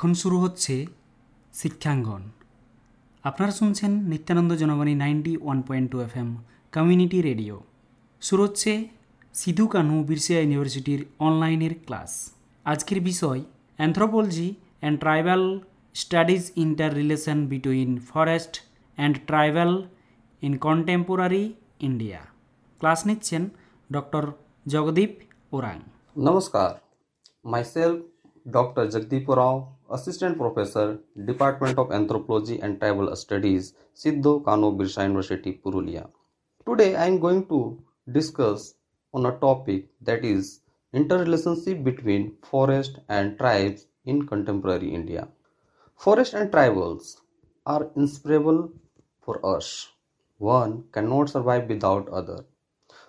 এখন শুরু হচ্ছে শিক্ষাঙ্গন। আপনারা শুনছেন Nityananda Janabani ninety one point two F M community radio. শুরু হচ্ছে সিধু কানু বিরসিয়া ইউনিভার্সিটির অনলাইনের ক্লাস। আজকের বিষয় anthropology and tribal studies interrelation between forest and tribal in contemporary India. Class নিচ্ছেন ডক্টর জগদীপ ওরাং। নমস্কার Myself, Dr. Jagdeep Oraon, Assistant Professor, Department of Anthropology and Tribal Studies, Sidho Kanho Birsha University, Purulia. Today I am going to discuss on a topic that is interrelationship between forest and tribes in contemporary India. Forest and tribals are inseparable for us. One cannot survive without other.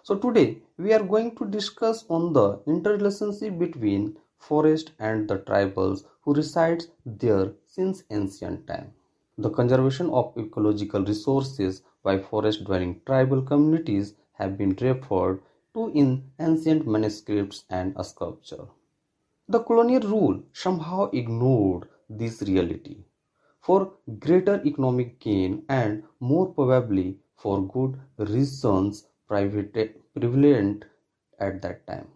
So today we are going to discuss on the interrelationship between forest and the tribals who resides there since ancient time. The conservation of ecological resources by forest dwelling tribal communities have been referred to in ancient manuscripts and sculpture. The colonial rule somehow ignored this reality for greater economic gain and more probably for good reasons prevalent at that time.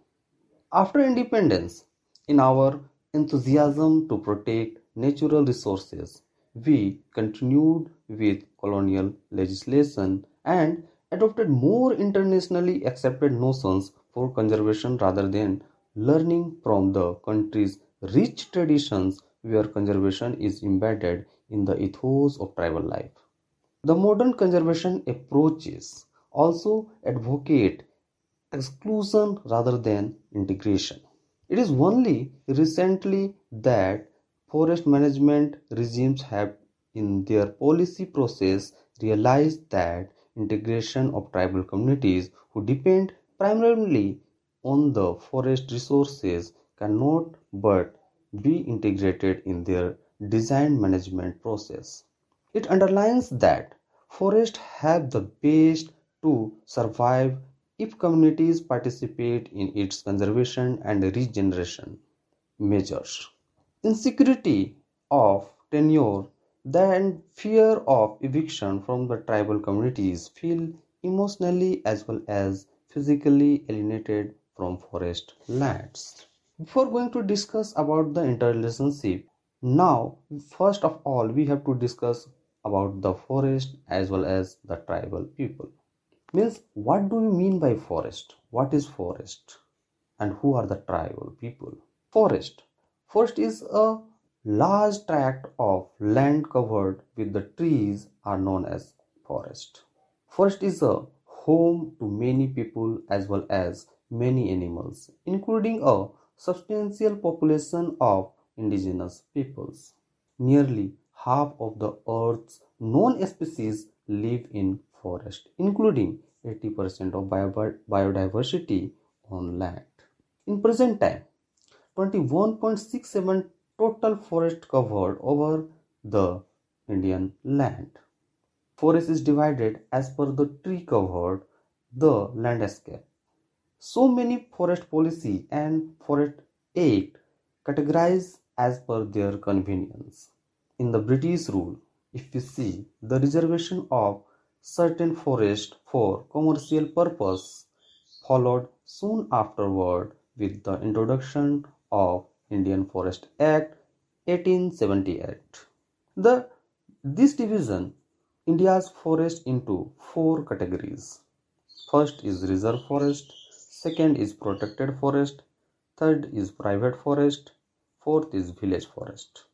After independence, in our enthusiasm to protect natural resources, we continued with colonial legislation and adopted more internationally accepted notions for conservation rather than learning from the country's rich traditions where conservation is embedded in the ethos of tribal life. The modern conservation approaches also advocate exclusion rather than integration. It is only recently that forest management regimes have in their policy process realized that integration of tribal communities who depend primarily on the forest resources cannot but be integrated in their design management process. It underlines that forests have the best to survive if communities participate in its conservation and regeneration measures. Insecurity of tenure and fear of eviction from the tribal communities feel emotionally as well as physically alienated from forest lands. Before going to discuss about the interrelationship, now first of all we have to discuss about the forest as well as the tribal people means what do you mean by forest? What is forest? And who are the tribal people? Forest. Forest is a large tract of land covered with the trees are known as forest. Forest is a home to many people as well as many animals including a substantial population of indigenous peoples. Nearly half of the earth's known species live in forest, including 80% of biodiversity on land. In present time, 21.67 total forest covered over the Indian land. Forest is divided as per the tree covered the landscape. So many forest policy and forest act categorize as per their convenience. In the British rule, if we see the reservation of certain forest for commercial purpose followed soon afterward with the introduction of Indian Forest Act 1878. The this division India's forest into four categories. First is reserve forest, second is protected forest, third is private forest, fourth is village forest.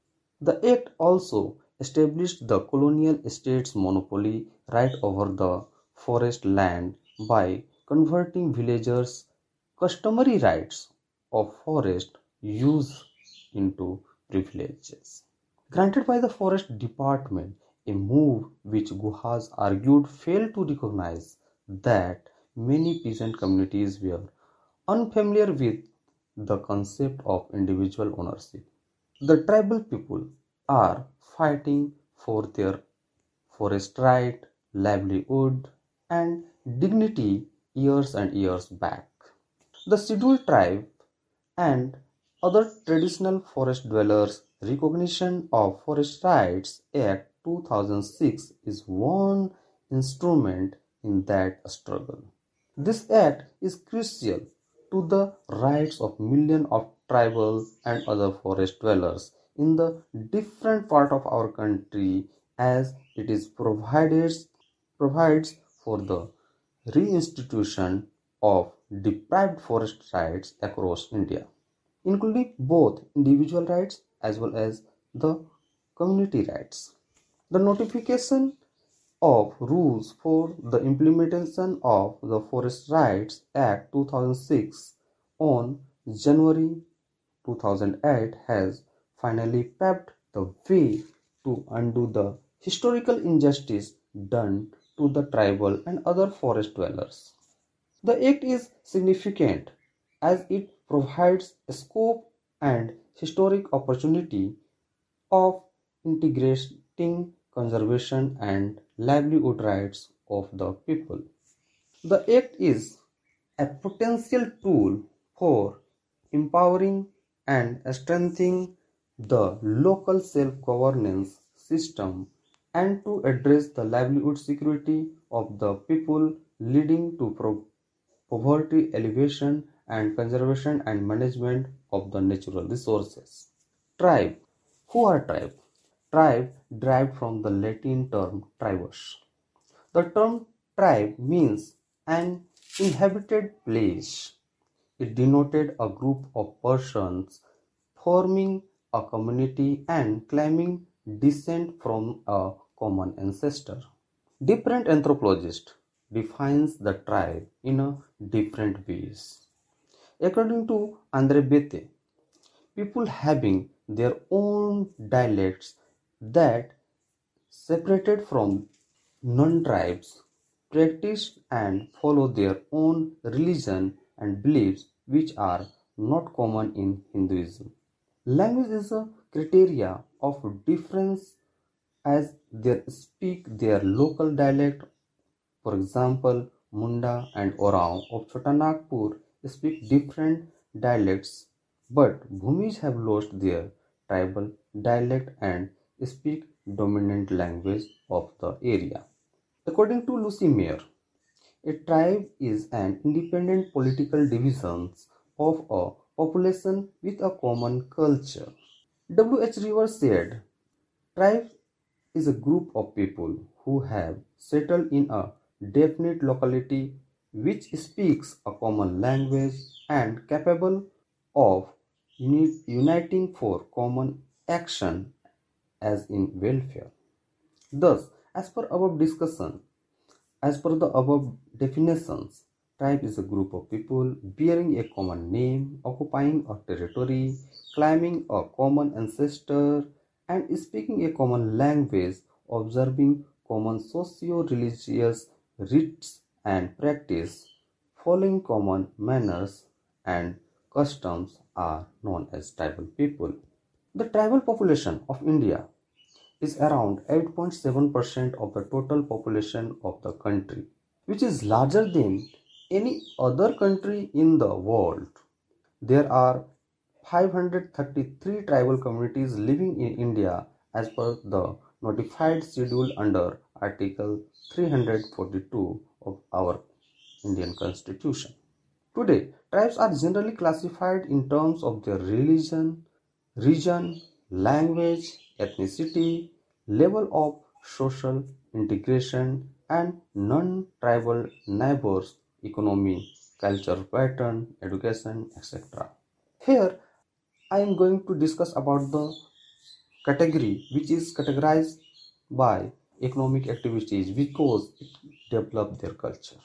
The act also established the colonial state's monopoly right over the forest land by converting villagers' customary rights of forest use into privileges. Granted by the forest department, a move which Guhas argued failed to recognize that many peasant communities were unfamiliar with the concept of individual ownership. The tribal people are fighting for their forest right, livelihood, and dignity years and years back. The scheduled tribe and other traditional forest dwellers recognition of Forest Rights Act 2006 is one instrument in that struggle. This act is crucial to the rights of millions of tribal and other forest dwellers in the different part of our country as it is provides provides for the reinstitution of deprived forest rights across India, including both individual rights as well as the community rights. The notification of rules for the implementation of the Forest Rights Act 2006 on January 2008 has finally paved the way to undo the historical injustice done to the tribal and other forest dwellers. The act is significant as it provides a scope and historic opportunity of integrating conservation and livelihood rights of the people. The act is a potential tool for empowering and strengthening the local self-governance system and to address the livelihood security of the people leading to poverty elevation and conservation and management of the natural resources. Tribe. Who are tribe? Tribe derived from the Latin term tribus. The term tribe means an inhabited place. It denoted a group of persons forming a community and claiming descent from a common ancestor. Different anthropologists defines the tribe in a different ways. According to Andre Beteille, people having their own dialects that separated from non-tribes practice and follow their own religion and beliefs which are not common in Hinduism. Language is a criteria of difference as they speak their local dialect. For example, Munda and Oraon of Chotanagpur speak different dialects, but Bhumis have lost their tribal dialect and speak dominant language of the area. According to Lucy Mair, a tribe is an independent political division of a population with a common culture. W. H. Rivers said, Tribe is a group of people who have settled in a definite locality which speaks a common language and capable of uniting for common action as in welfare. Thus, as per above discussion, as per the above definitions, tribe is a group of people bearing a common name, occupying a territory, claiming a common ancestor, and speaking a common language, observing common socio-religious rites and practice, following common manners and customs are known as tribal people. The tribal population of India is around 8.7% of the total population of the country, which is larger than any other country in the world. There are 533 tribal communities living in India as per the notified schedule under Article 342 of our Indian Constitution. Today, tribes are generally classified in terms of their religion, region, language, ethnicity, level of social integration, and non tribal neighbors, economy, culture pattern, education, etc. Here, I am going to discuss about the category which is categorized by economic activities because it develop their culture.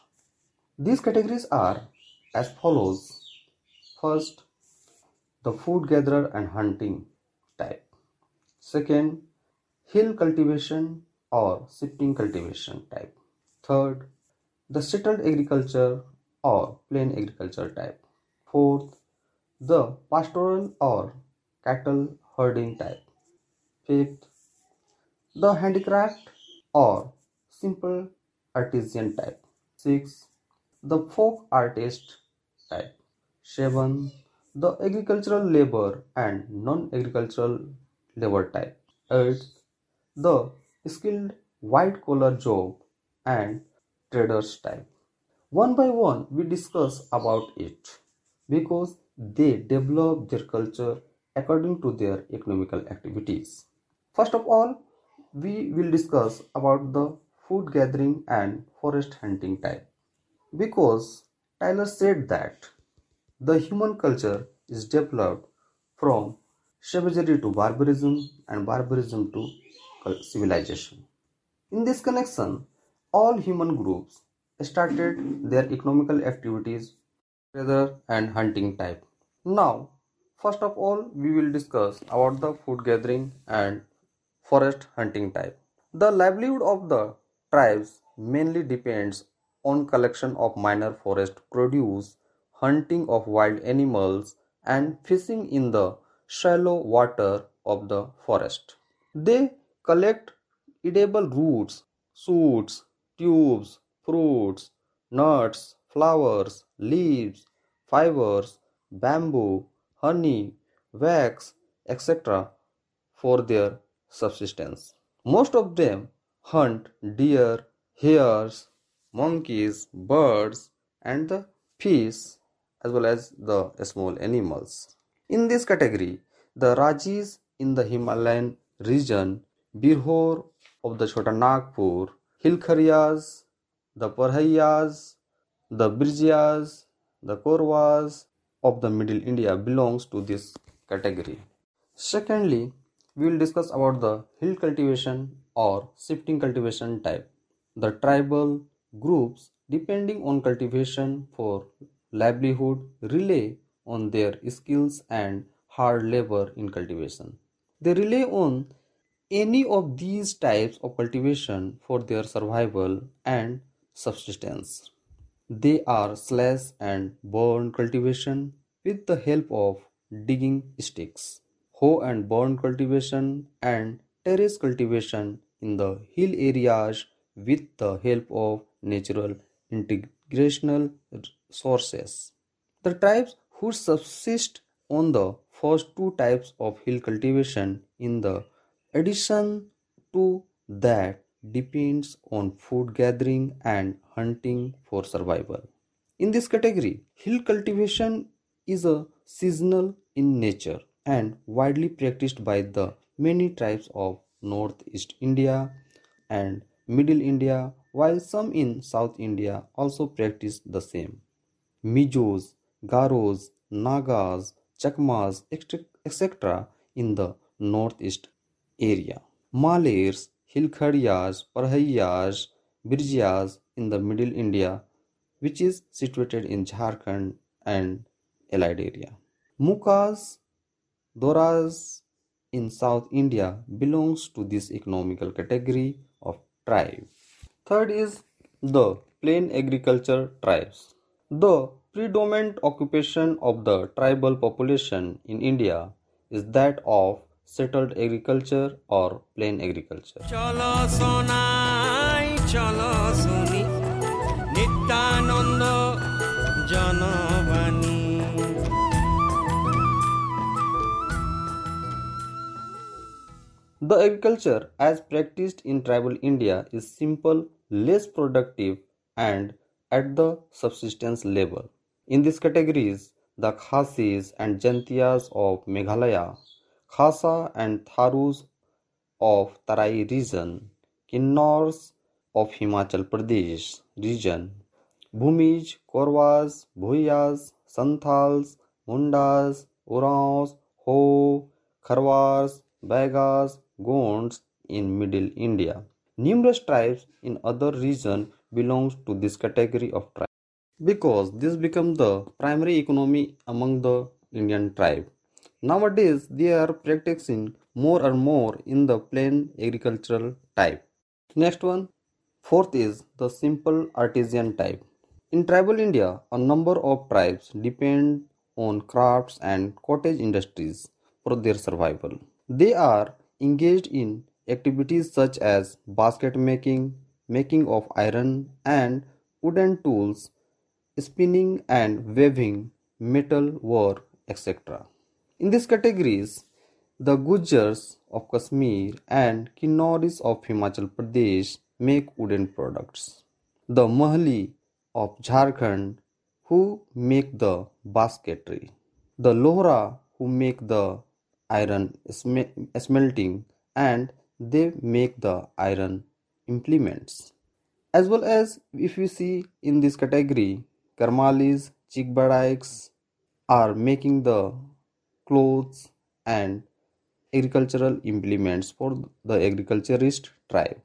These categories are as follows. First, the food gatherer and hunting type. Second, hill cultivation or shifting cultivation type. Third, the settled agriculture or plain agriculture type. Fourth, the pastoral or cattle herding type. Fifth, the handicraft or simple artisan type. Six, the folk artist type. Seven, the agricultural labor and non-agricultural labor type. Eight, the skilled white collar job and traders type. One by one, we discuss about it because they develop their culture according to their economical activities. First of all, we will discuss about the food gathering and forest hunting type because Tylor said that the human culture is developed from savagery to barbarism and barbarism to civilization. In this connection, all human groups started their economical activities rather and hunting type. Now, first of all, we will discuss about the food gathering and forest hunting type. The livelihood of the tribes mainly depends on collection of minor forest produce, hunting of wild animals, and fishing in the shallow water of the forest. They collect edible roots, shoots, tubes, fruits, nuts, flowers, leaves, fibers, bamboo, honey, wax, etc. for their subsistence. Most of them hunt deer, hares, monkeys, birds, and the fish as well as the small animals. In this category, the Rajis in the Himalayan region, Birhor of the Chota Nagpur, Hilkhariyas, the Parhayas, the Birjias, the Korwas of the Middle India belongs to this category. Secondly, we will discuss about the hill cultivation or shifting cultivation type. The tribal groups depending on cultivation for livelihood rely on their skills and hard labor in cultivation. They rely on any of these types of cultivation for their survival and subsistence. They are slash and burn cultivation with the help of digging sticks, hoe and burn cultivation, and terrace cultivation in the hill areas with the help of natural integrational sources. The tribes who subsist on the first two types of hill cultivation in the addition to that depends on food gathering and hunting for survival. In this category, hill cultivation is a seasonal in nature and widely practiced by the many tribes of northeast India and middle India while some in south India also practice the same. Mizos, Garos, Nagas, Chakmas, etc. in the northeast area. Malers, Hilkhariyas, Parhayas, Birjias in the middle India, which is situated in Jharkhand and allied area. Mukas, Doras in South India belongs to this economical category of tribe. Third is the plain agriculture tribes. The predominant occupation of the tribal population in India is that of settled agriculture or plain agriculture. The agriculture as practiced in tribal India is simple, less productive and at the subsistence level. In these categories, the Khasis and Jaintias of Meghalaya Khasa and Tharus of Tarai region, Kinnors of Himachal Pradesh region, Bhumij, Korwas, Bhuyas, Santhals, Mundas, Uraus, Ho, Kharwars, Bagas, Gonds in Middle India. Numerous tribes in other regions belongs to this category of tribes because this becomes the primary economy among the Indian tribe. Nowadays, they are practicing more and more in the plain agricultural type. Next one, fourth is the simple artisan type. In tribal India, a number of tribes depend on crafts and cottage industries for their survival. They are engaged in activities such as basket making, making of iron and wooden tools, spinning and weaving, metal work, etc. In these categories, the Gujars of Kashmir and Kinauris of Himachal Pradesh make wooden products. The Mahli of Jharkhand who make the basketry. The Lohra who make the iron smelting and they make the iron implements. As well as if you see in this category, Karmalis, Chikbadaiks are making the clothes and agricultural implements for the agriculturist tribe.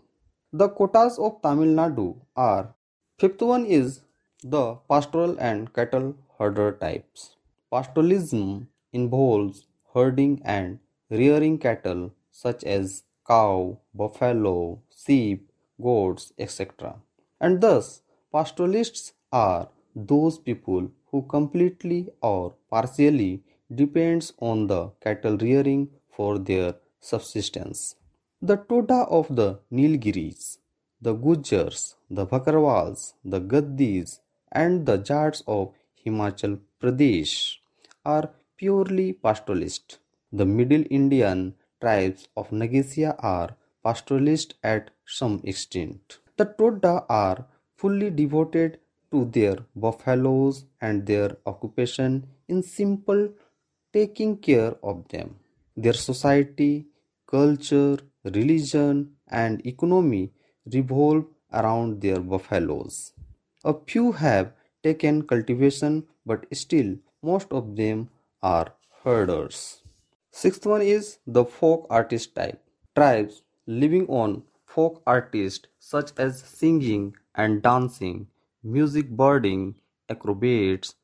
The Kotas of Tamil Nadu are fifth one is the pastoral and cattle herder types. Pastoralism involves herding and rearing cattle such as cow, buffalo, sheep, goats, etc. And thus, pastoralists are those people who completely or partially depends on the cattle rearing for their subsistence. The Toda of the Nilgiris, the Gujars, the Bakarwals, the Gaddis, and the Jats of Himachal Pradesh are purely pastoralist. The Middle Indian tribes of Nagasia are pastoralist at some extent. The Toda are fully devoted to their buffaloes and their occupation in simple taking care of them. Their society, culture, religion, and economy revolve around their buffaloes. A few have taken cultivation, but still most of them are herders. Sixth one is the folk artist type. Tribes living on folk artists such as singing and dancing, music birding, acrobats,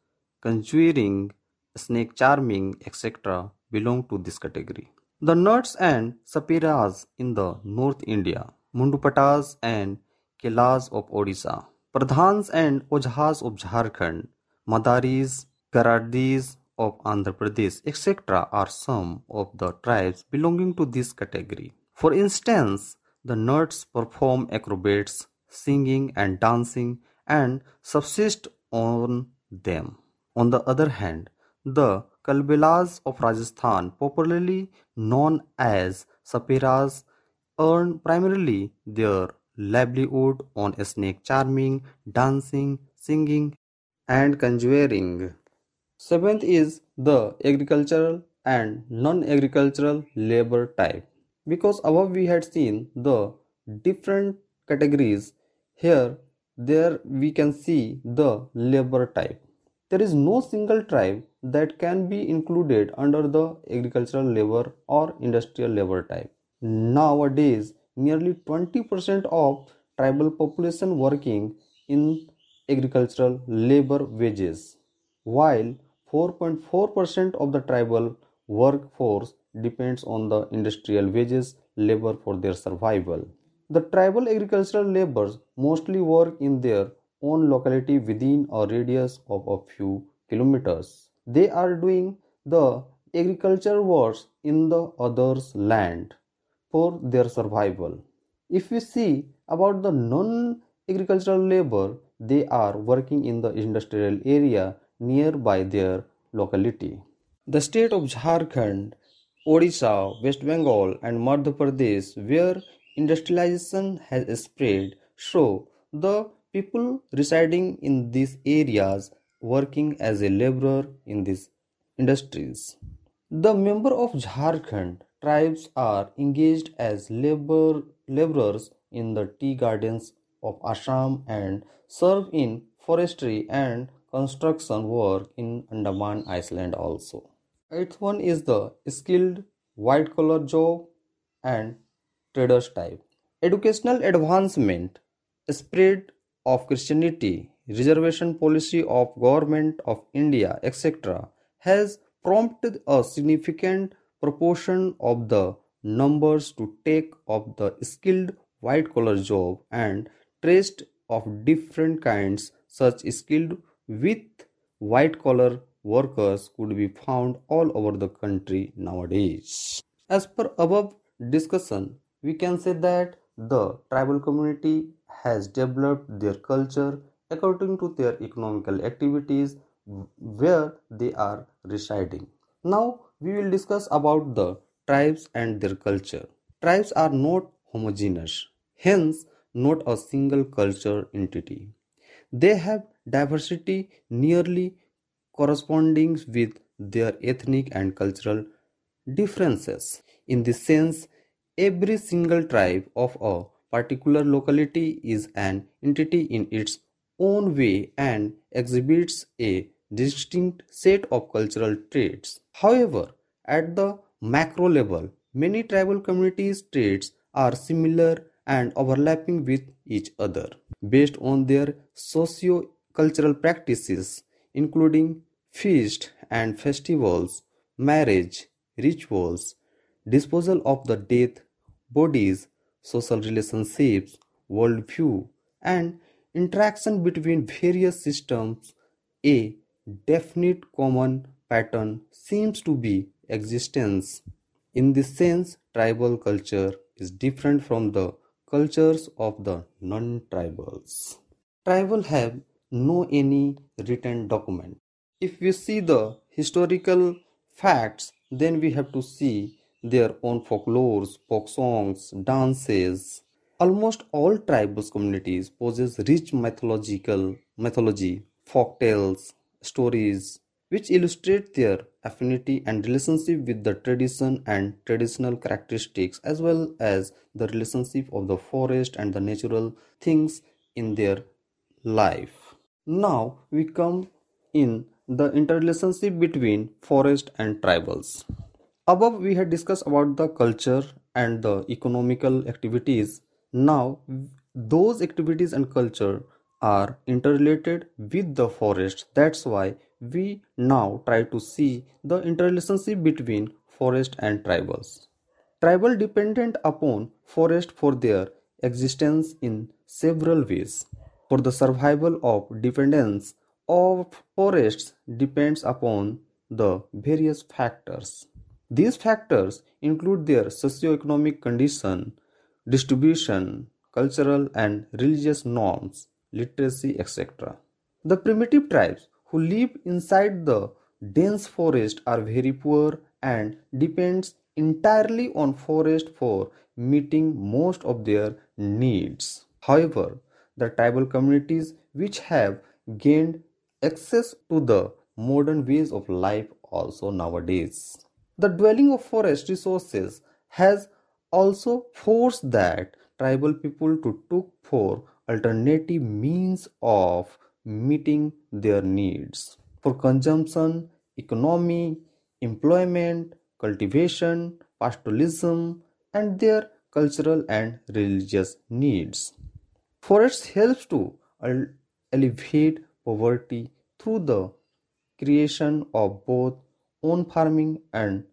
conjuring, snake charming, etc. belong to this category. The Nuts and Sapiras in the North India, Mundupatas and Kelas of Odisha, Pradhans and Ojhas of Jharkhand, Madaris, Garadis of Andhra Pradesh, etc. are some of the tribes belonging to this category. For instance, the Nuts perform acrobats, singing and dancing and subsist on them. On the other hand, the Kalbelas of Rajasthan, popularly known as Sapiras, earn primarily their livelihood on snake charming, dancing, singing, and conjuring. Seventh is the agricultural and non-agricultural labor type. Because above we had seen the different categories, here there we can see the labor type. There is no single tribe that can be included under the agricultural labor or industrial labor type. Nowadays, nearly 20% of tribal population working in agricultural labor wages, while 4.4% of the tribal workforce depends on the industrial wages labor for their survival. The tribal agricultural laborers mostly work in their own locality within a radius of a few kilometers. They are doing the agriculture works in the other's land for their survival. If we see about the non agricultural labor, they are working in the industrial area nearby their locality. The state of Jharkhand, Odisha, West Bengal, and Madhya Pradesh, where industrialization has spread, show the people residing in these areas working as a laborer in these industries. The member of Jharkhand tribes are engaged as labor laborers in the tea gardens of Assam and serve in forestry and construction work in Andaman Island also. Eighth one is the skilled white collar job and traders type. Educational advancement, spread of Christianity, reservation policy of government of India, etc. has prompted a significant proportion of the numbers to take up the skilled white collar job and trades of different kinds such skilled with white collar workers could be found all over the country nowadays. As per above discussion, we can say that the tribal community has developed their culture according to their economical activities where they are residing. Now we will discuss about the tribes and their culture. Tribes are not homogeneous, hence not a single culture entity. They have diversity nearly corresponding with their ethnic and cultural differences. In this sense, every single tribe of a particular locality is an entity in its own way and exhibits a distinct set of cultural traits. However, at the macro level, many tribal communities' traits are similar and overlapping with each other based on their socio-cultural practices including feasts and festivals, marriage, rituals, disposal of the dead bodies, social relationships, worldview, and interaction between various systems, a definite common pattern seems to be existence. In this sense, tribal culture is different from the cultures of the non-tribals. Tribal have no any written document. If we see the historical facts, then we have to see their own folklores, folk songs, dances. Almost all tribal communities possess rich mythological mythology, folk tales, stories, which illustrate their affinity and relationship with the tradition and traditional characteristics as well as the relationship of the forest and the natural things in their life. Now we come in the interrelationship between forest and tribals. Above we had discussed about the culture and the economical activities. Now those activities and culture are interrelated with the forest. That's why we now try to see the interrelationship between forest and tribals. Tribal dependent upon forest for their existence in several ways. For the survival of dependence of forests depends upon the various factors. These factors include their socio-economic condition, distribution, cultural and religious norms, literacy, etc. The primitive tribes who live inside the dense forest are very poor and depends entirely on forest for meeting most of their needs. However, the tribal communities which have gained access to the modern ways of life also nowadays. The dwelling of forest resources has also forced that tribal people to look for alternative means of meeting their needs for consumption, economy, employment, cultivation, pastoralism, and their cultural and religious needs. Forests helps to alleviate poverty through the creation of both on farming and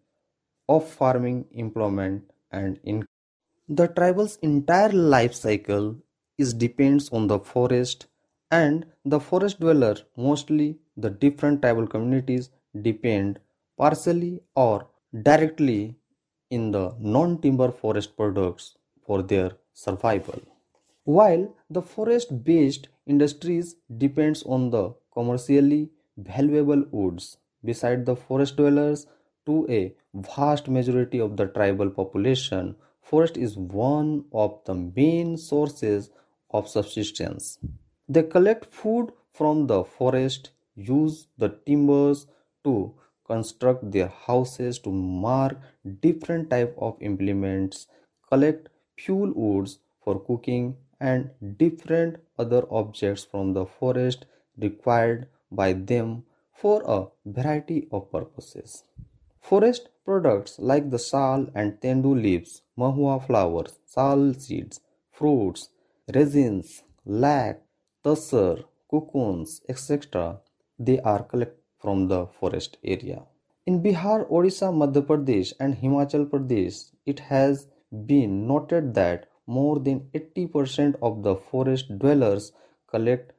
off farming employment and income. The tribal's entire life cycle is depends on the forest and the forest dweller mostly the different tribal communities depend partially or directly in the non-timber forest products for their survival while the forest based industries depends on the commercially valuable woods beside the forest dwellers to a vast majority of the tribal population forest is one of the main sources of subsistence. They collect food from the forest, use the timbers to construct their houses to mark different type of implements, collect fuel woods for cooking and different other objects from the forest required by them for a variety of purposes. Forest products like the sal and tendu leaves, mahua flowers, sal seeds, fruits, resins, lac, tussar, cocoons, etc. They are collected from the forest area. In Bihar, Odisha, Madhya Pradesh, and Himachal Pradesh, it has been noted that more than 80% of the forest dwellers collect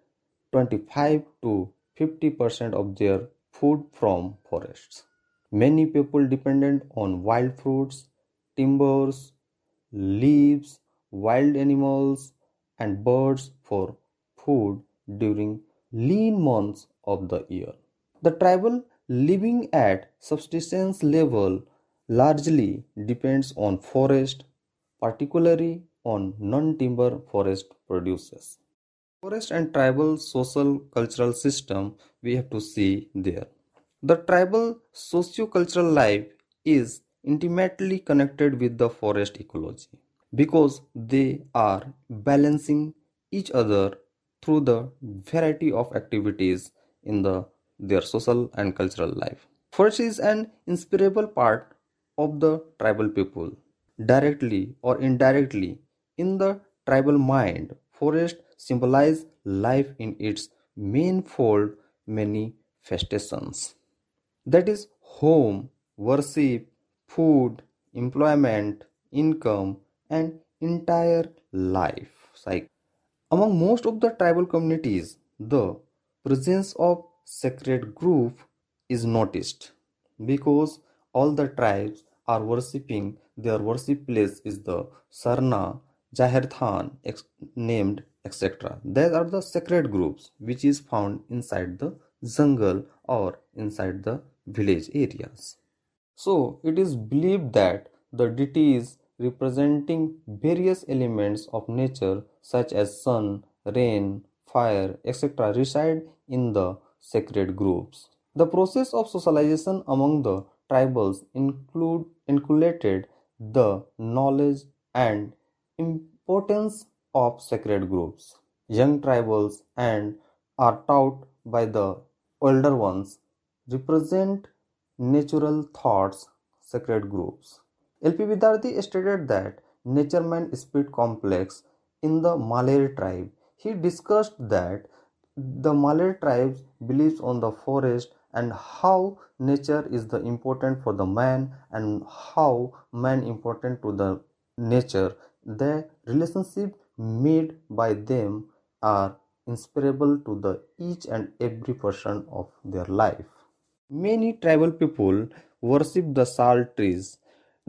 25 to 50% of their food from forests. Many people dependent on wild fruits, timbers, leaves, wild animals, and birds for food during lean months of the year. The tribal living at subsistence level largely depends on forest, particularly on non-timber forest produces. Forest and tribal social cultural system we have to see there. The tribal socio-cultural life is intimately connected with the forest ecology because they are balancing each other through the variety of activities in the their social and cultural life. Forest is an inseparable part of the tribal people. Directly or indirectly, in the tribal mind, forest symbolize life in its manifold manifestations. That is home, worship, food, employment, income, and entire life cycle. Among most of the tribal communities, the presence of sacred grove is noticed because all the tribes are worshipping their worship place is the Sarna, Jahirthan, ex- named etc. These are the sacred groves which is found inside the jungle or inside the village areas. So it is believed that the deities representing various elements of nature such as sun, rain, fire, etc. reside in the sacred groves. The process of socialization among the tribals include included the knowledge and importance of sacred groves. Young tribals and are taught by the older ones represent natural thoughts sacred groves. LP Vidyarthi stated that nature man spirit complex in the Maler tribe. He discussed that the Maler tribes believes on the forest and how nature is the important for the man and how man important to the nature the relationship made by them are inseparable to the each and every person of their life many tribal people worship the sal trees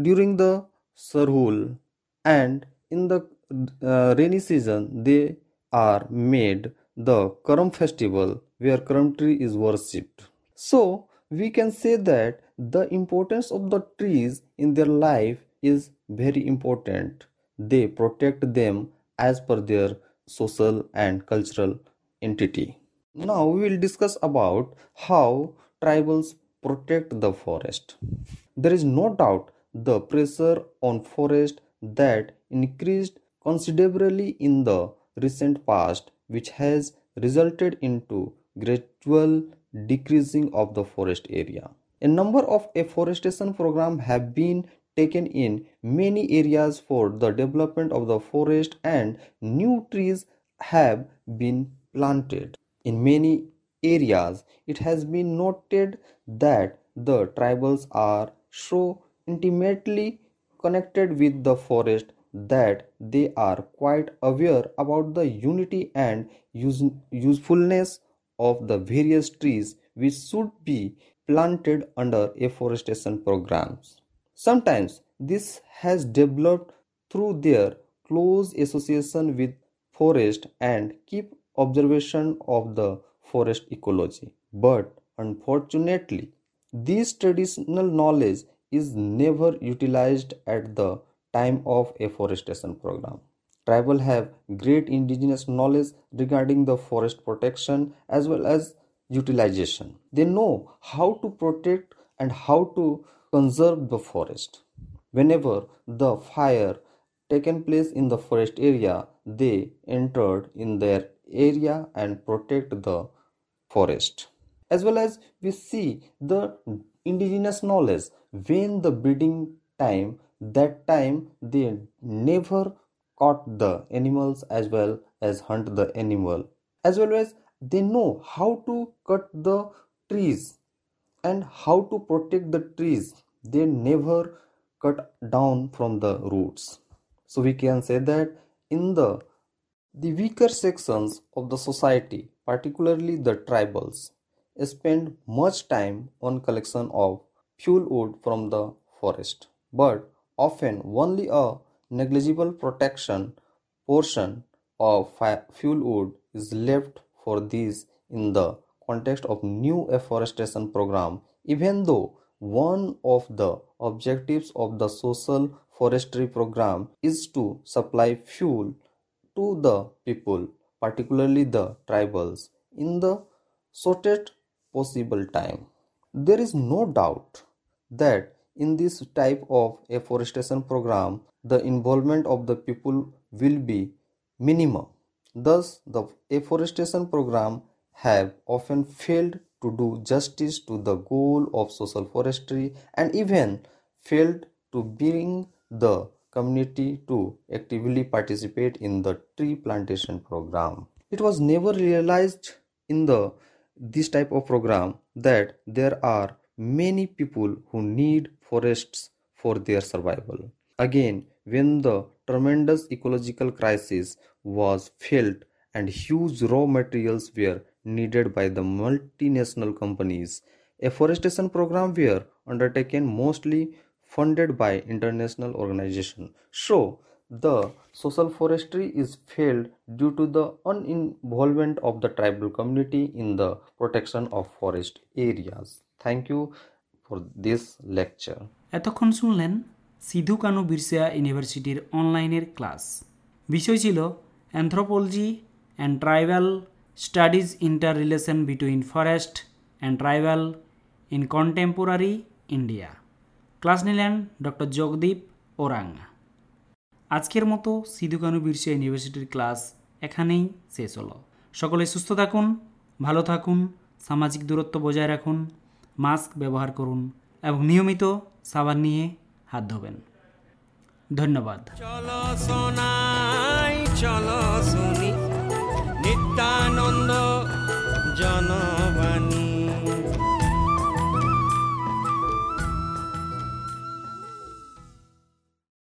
during the sarhul and in the uh, rainy season they are made the Karam festival where Karam tree is worshipped. So we can say that the importance of the trees in their life is very important. They protect them as per their social and cultural entity. Now we will discuss about how tribals protect the forest. There is no doubt the pressure on forest that increased considerably in the recent past which has resulted into gradual decreasing of the forest area. A number of afforestation programs have been taken in many areas for the development of the forest and new trees have been planted. In many areas, it has been noted that the tribals are so intimately connected with the forest that they are quite aware about the unity and use, usefulness of the various trees which should be planted under afforestation programs. Sometimes this has developed through their close association with forest and keep observation of the forest ecology. But unfortunately, this traditional knowledge is never utilized at the time of afforestation program. Tribal have great indigenous knowledge regarding the forest protection as well as utilization. They know how to protect and how to conserve the forest. Whenever the fire taken place in the forest area, they entered in their area and protect the forest. As well as we see the indigenous knowledge. When the breeding time that time they never caught the animals as well as hunt the animal. As well as they know how to cut the trees and how to protect the trees. They never cut down from the roots. So we can say that in the the weaker sections of the society particularly the tribals spend much time on collection of fuel wood from the forest but often only a negligible protection portion of fuel wood is left for these in the context of new afforestation program. Even though one of the objectives of the social forestry program is to supply fuel to the people particularly the tribals in the shortest possible time. There is no doubt that in this type of afforestation program the involvement of the people will be minimum. Thus the afforestation program have often failed to do justice to the goal of social forestry and even failed to bring the community to actively participate in the tree plantation program it was never realized in the this type of program that there are many people who need forests for their survival. Again, when the tremendous ecological crisis was felt and huge raw materials were needed by the multinational companies, afforestation program were undertaken mostly funded by international organizations. So, the social forestry is failed due to the uninvolvement of the tribal community in the protection of forest areas. Thank you for this lecture. এতক্ষণ শুনলেন সিধু কানু বিরসা ইউনিভার্সিটির অনলাইনের class বিষয় ছিল anthropology and tribal studies interrelation between forest and tribal in contemporary India class নিলেন doctor Jagdeep Oraon. আজকের মতো সিধু কানু বিরসা ইউনিভার্সিটির ক্লাস এখানেই শেষ হলো। সকলে সুস্থ থাকুন, ভালো থাকুন, সামাজিক দূরত্ব বজায় রাখুন, মাস্ক ব্যবহার করুন এবং নিয়মিত সাবান নিয়ে হাত ধোবেন। ধন্যবাদ। চলো সোনাই, চলো